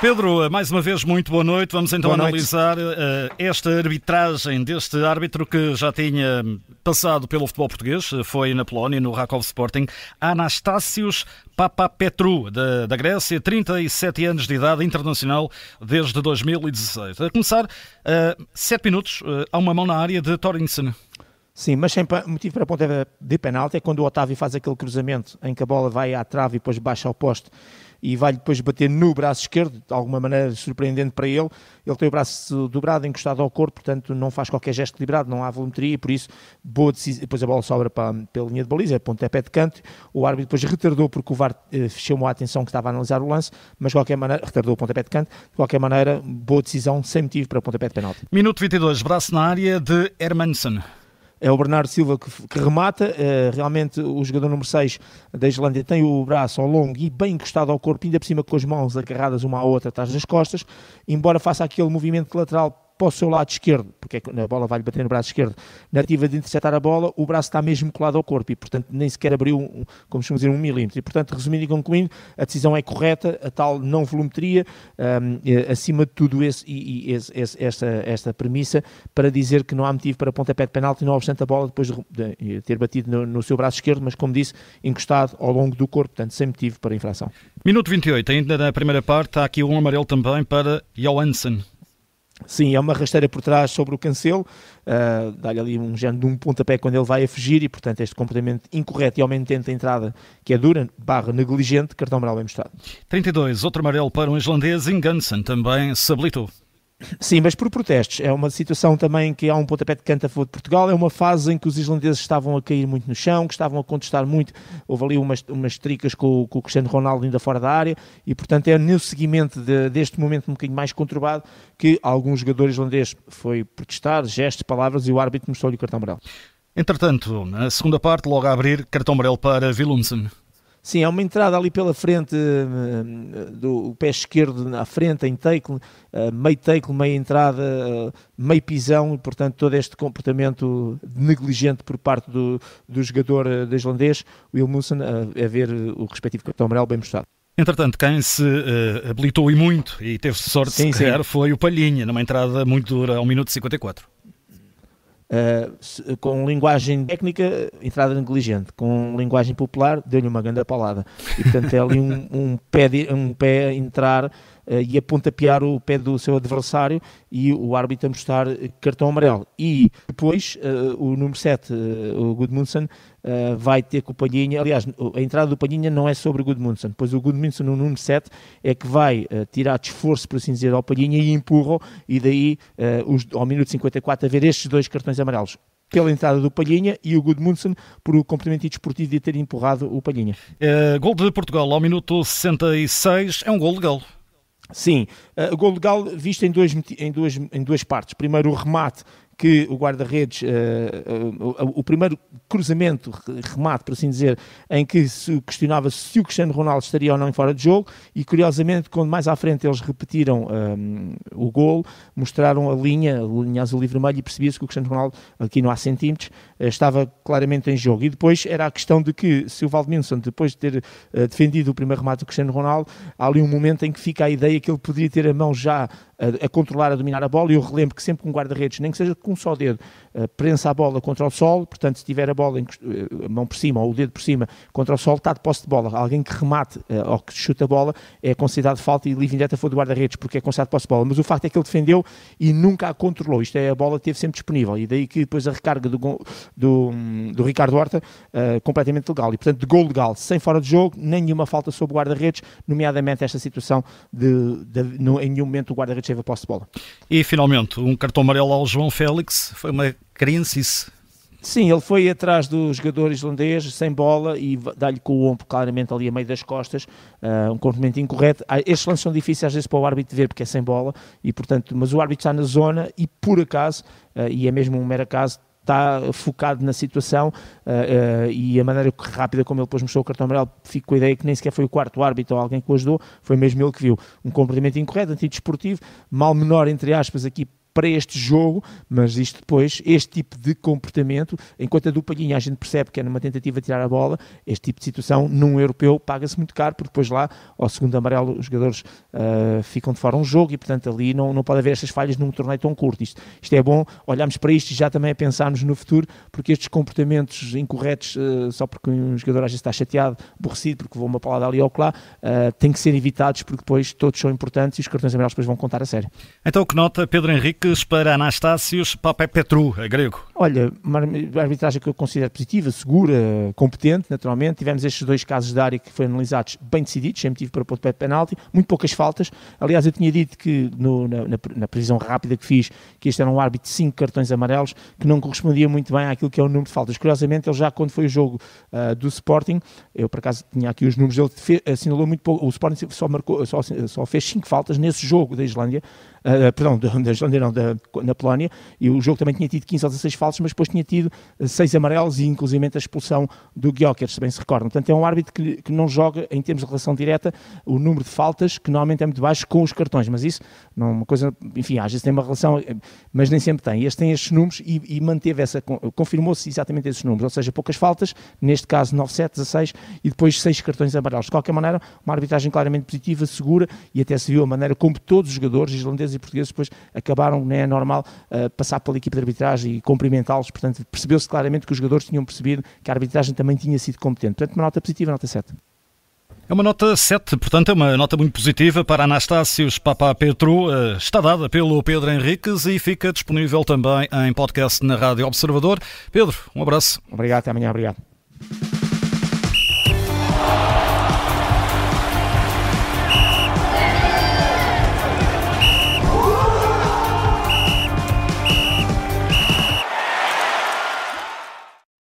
Pedro, mais uma vez, muito boa noite. Vamos então boa analisar uh, esta arbitragem deste árbitro que já tinha passado pelo futebol português, foi na Polónia, no Rakov Sporting, Anastácios Papapetru, da, da Grécia, 37 anos de idade, internacional desde 2016. A começar, uh, 7 minutos, uh, há uma mão na área de Torinsen. Sim, mas sem motivo para a ponta de penalti é quando o Otávio faz aquele cruzamento em que a bola vai à trave e depois baixa ao poste e vai depois bater no braço esquerdo, de alguma maneira surpreendente para ele. Ele tem o braço dobrado, encostado ao corpo, portanto não faz qualquer gesto equilibrado, não há volumetria e por isso boa decisão. Depois a bola sobra para, pela linha de baliza, é pontapé de canto. O árbitro depois retardou porque o VAR eh, chamou a atenção que estava a analisar o lance, mas de qualquer maneira, retardou o pontapé de canto. De qualquer maneira, boa decisão, sem motivo para pontapé de penalti. Minuto 22, braço na área de Hermansen é o Bernardo Silva que, que remata. Uh, realmente, o jogador número 6 da Islândia tem o braço ao longo e bem encostado ao corpo, ainda por cima com as mãos agarradas uma à outra atrás das costas, embora faça aquele movimento lateral para o seu lado esquerdo, porque é a bola vai-lhe bater no braço esquerdo, na ativa de interceptar a bola, o braço está mesmo colado ao corpo e, portanto, nem sequer abriu, como costumamos dizer, um milímetro. E, portanto, resumindo e concluindo, a decisão é correta, a tal não volumetria, um, acima de tudo esse, e, e esse, esta, esta premissa, para dizer que não há motivo para pontapé de penalti, não obstante a bola depois de, de ter batido no, no, seu braço esquerdo, mas, como disse, encostado ao longo do corpo, portanto, sem motivo para infração. Minuto 28, ainda na primeira parte, há aqui um amarelo também para Johansson. Sim, é uma rasteira por trás sobre o cancelo, uh, dá-lhe ali um género de um pontapé quando ele vai a fugir e, portanto, este comportamento incorreto e tempo a entrada que é dura, barra negligente, cartão amarelo bem mostrado. 32, outro amarelo para um islandês, Ingansen, também se habilitou. Sim, mas por protestos. É uma situação também que há um pontapé de canto a favor de Portugal. É uma fase em que os islandeses estavam a cair muito no chão, que estavam a contestar muito. Houve ali umas, umas tricas com, com o Cristiano Ronaldo ainda fora da área e, portanto, é no seguimento de, deste momento um bocadinho mais conturbado que alguns jogadores islandeses foi protestar, gestos, palavras e o árbitro mostrou-lhe o cartão amarelo. Entretanto, na segunda parte, logo a abrir, cartão amarelo para Willumsen. Sim, é uma entrada ali pela frente uh, do pé esquerdo à frente, em take, uh, meio take, meia entrada, uh, meio pisão, e portanto todo este comportamento negligente por parte do, do jogador uh, islandês, Will Munson, a ver o respectivo cartão amarelo bem mostrado. Entretanto, quem se habilitou e muito e teve sorte sim, de se foi o Palhinha, numa entrada muito dura, ao minuto 54. Uh, com linguagem técnica, entrada negligente, com linguagem popular, deu-lhe uma grande palada. E portanto é ali um, um, pé, de, um pé entrar uh, e a pontapear o pé do seu adversário e o árbitro a mostrar cartão amarelo. E depois uh, o número 7, o Gudmundsson, vai ter com o Palhinha. Aliás, a entrada do Palhinha não é sobre o Gudmundsson, pois o Gudmundsson no número 7 é que vai tirar de esforço, por assim dizer, ao Palhinha e empurra e daí os, ao minuto 54 a ver estes dois cartões amarelos pela entrada do Palhinha e o Gudmundsson por o comportamento desportivo de ter empurrado o Palhinha. Uh, gol de Portugal ao minuto 66 é um gol legal. Sim, uh, gol legal visto em, dois, em, duas, em duas partes. Primeiro, o remate que o guarda-redes, uh, uh, o primeiro cruzamento, remate, por assim dizer, em que se questionava se o Cristiano Ronaldo estaria ou não fora de jogo, e curiosamente, quando mais à frente eles repetiram um, o gol, mostraram a linha, a linha azul e vermelho, e percebia-se que o Cristiano Ronaldo, aqui não há centímetros, estava claramente em jogo. E depois era a questão de que, se o Valdemilson, depois de ter defendido o primeiro remate do Cristiano Ronaldo, há ali um momento em que fica a ideia que ele poderia ter a mão já a, a, controlar, a dominar a bola. E eu relembro que sempre com um guarda-redes, nem que seja com um só dedo, prensa a bola contra o sol. Portanto, se tiver a bola, em, uh, a mão por cima ou o dedo por cima contra o sol, está de posse de bola. Alguém que remate uh, ou que chuta a bola é considerado falta e livre indireta foi do guarda-redes, porque é considerado posse de bola. Mas o facto é que ele defendeu e nunca a controlou. Isto é, a bola esteve sempre disponível. E daí que depois a recarga do, do, do Ricardo Horta, uh, completamente legal. E portanto, de gol legal, sem fora de jogo, nenhuma falta sobre o guarda-redes, nomeadamente esta situação de, de, no, em nenhum momento o guarda-redes teve a posse de bola. E finalmente, um cartão amarelo ao João Félix, foi uma criancice. Sim, ele foi atrás do jogador islandês, sem bola, e dá-lhe com o ombro claramente ali a meio das costas, uh, um comportamento incorreto. Ah, estes lances são difíceis às vezes para o árbitro ver, porque é sem bola, e portanto, mas o árbitro está na zona e por acaso, uh, e é mesmo um mero acaso, está focado na situação uh, uh, e a maneira rápida como ele depois mostrou o cartão amarelo, fico com a ideia que nem sequer foi o quarto árbitro ou alguém que o ajudou, foi mesmo ele que viu. Um comportamento incorreto, antidesportivo, mal menor, entre aspas, aqui para este jogo, mas isto depois, este tipo de comportamento, enquanto a do Palhinha a gente percebe que é numa tentativa de tirar a bola, este tipo de situação num europeu paga-se muito caro, porque depois lá, ao segundo amarelo, os jogadores uh, ficam de fora um jogo e, portanto, ali não, não pode haver estas falhas num torneio tão curto. Isto, isto é bom olharmos para isto e já também a pensarmos no futuro, porque estes comportamentos incorretos, uh, só porque um jogador às vezes está chateado, aborrecido, porque levou uma palavra ali ou lá, uh, têm que ser evitados, porque depois todos são importantes e os cartões amarelos depois vão contar a sério. Então, que nota Pedro Henriques para Anastácios Papé Petru, a grego? Olha, uma arbitragem que eu considero positiva, segura, competente, naturalmente. Tivemos estes dois casos de área que foram analisados bem decididos, sem motivo para pôr de penalti, muito poucas faltas. Aliás, eu tinha dito que no, na, na, previsão rápida que fiz, que este era um árbitro de 5 cartões amarelos, que não correspondia muito bem àquilo que é o número de faltas. Curiosamente, ele já quando foi o jogo uh, do Sporting, eu por acaso tinha aqui os números, ele fe, assinalou muito pouco, o Sporting só, marcou, só, só fez 5 faltas nesse jogo da Islândia, uh, perdão, da Islândia não, da, na Polónia, e o jogo também tinha tido 15 ou 16 faltas, mas depois tinha tido 6 amarelos e inclusive a expulsão do Gyökeres, se bem se recordam. Portanto, é um árbitro que, que, não joga em termos de relação direta o número de faltas, que normalmente é muito baixo, com os cartões, mas isso não é uma coisa, enfim, às vezes tem uma relação, mas nem sempre tem. Este tem estes números e, e manteve essa, confirmou-se exatamente esses números, ou seja, poucas faltas, neste caso 9, 7, 16 e depois 6 cartões amarelos. De qualquer maneira, uma arbitragem claramente positiva, segura e até se viu a maneira como todos os jogadores, islandeses e portugueses, depois acabaram, não é normal, uh, passar pela equipe de arbitragem e cumprimentá-los, portanto, percebeu-se claramente que os jogadores tinham percebido que a arbitragem também tinha sido competente. Portanto, uma nota positiva, nota 7. É uma nota 7, portanto é uma nota muito positiva para Anastácios Papa Petru, eh, está dada pelo Pedro Henriques e fica disponível também em podcast na Rádio Observador. Pedro, um abraço. Obrigado, até amanhã, obrigado.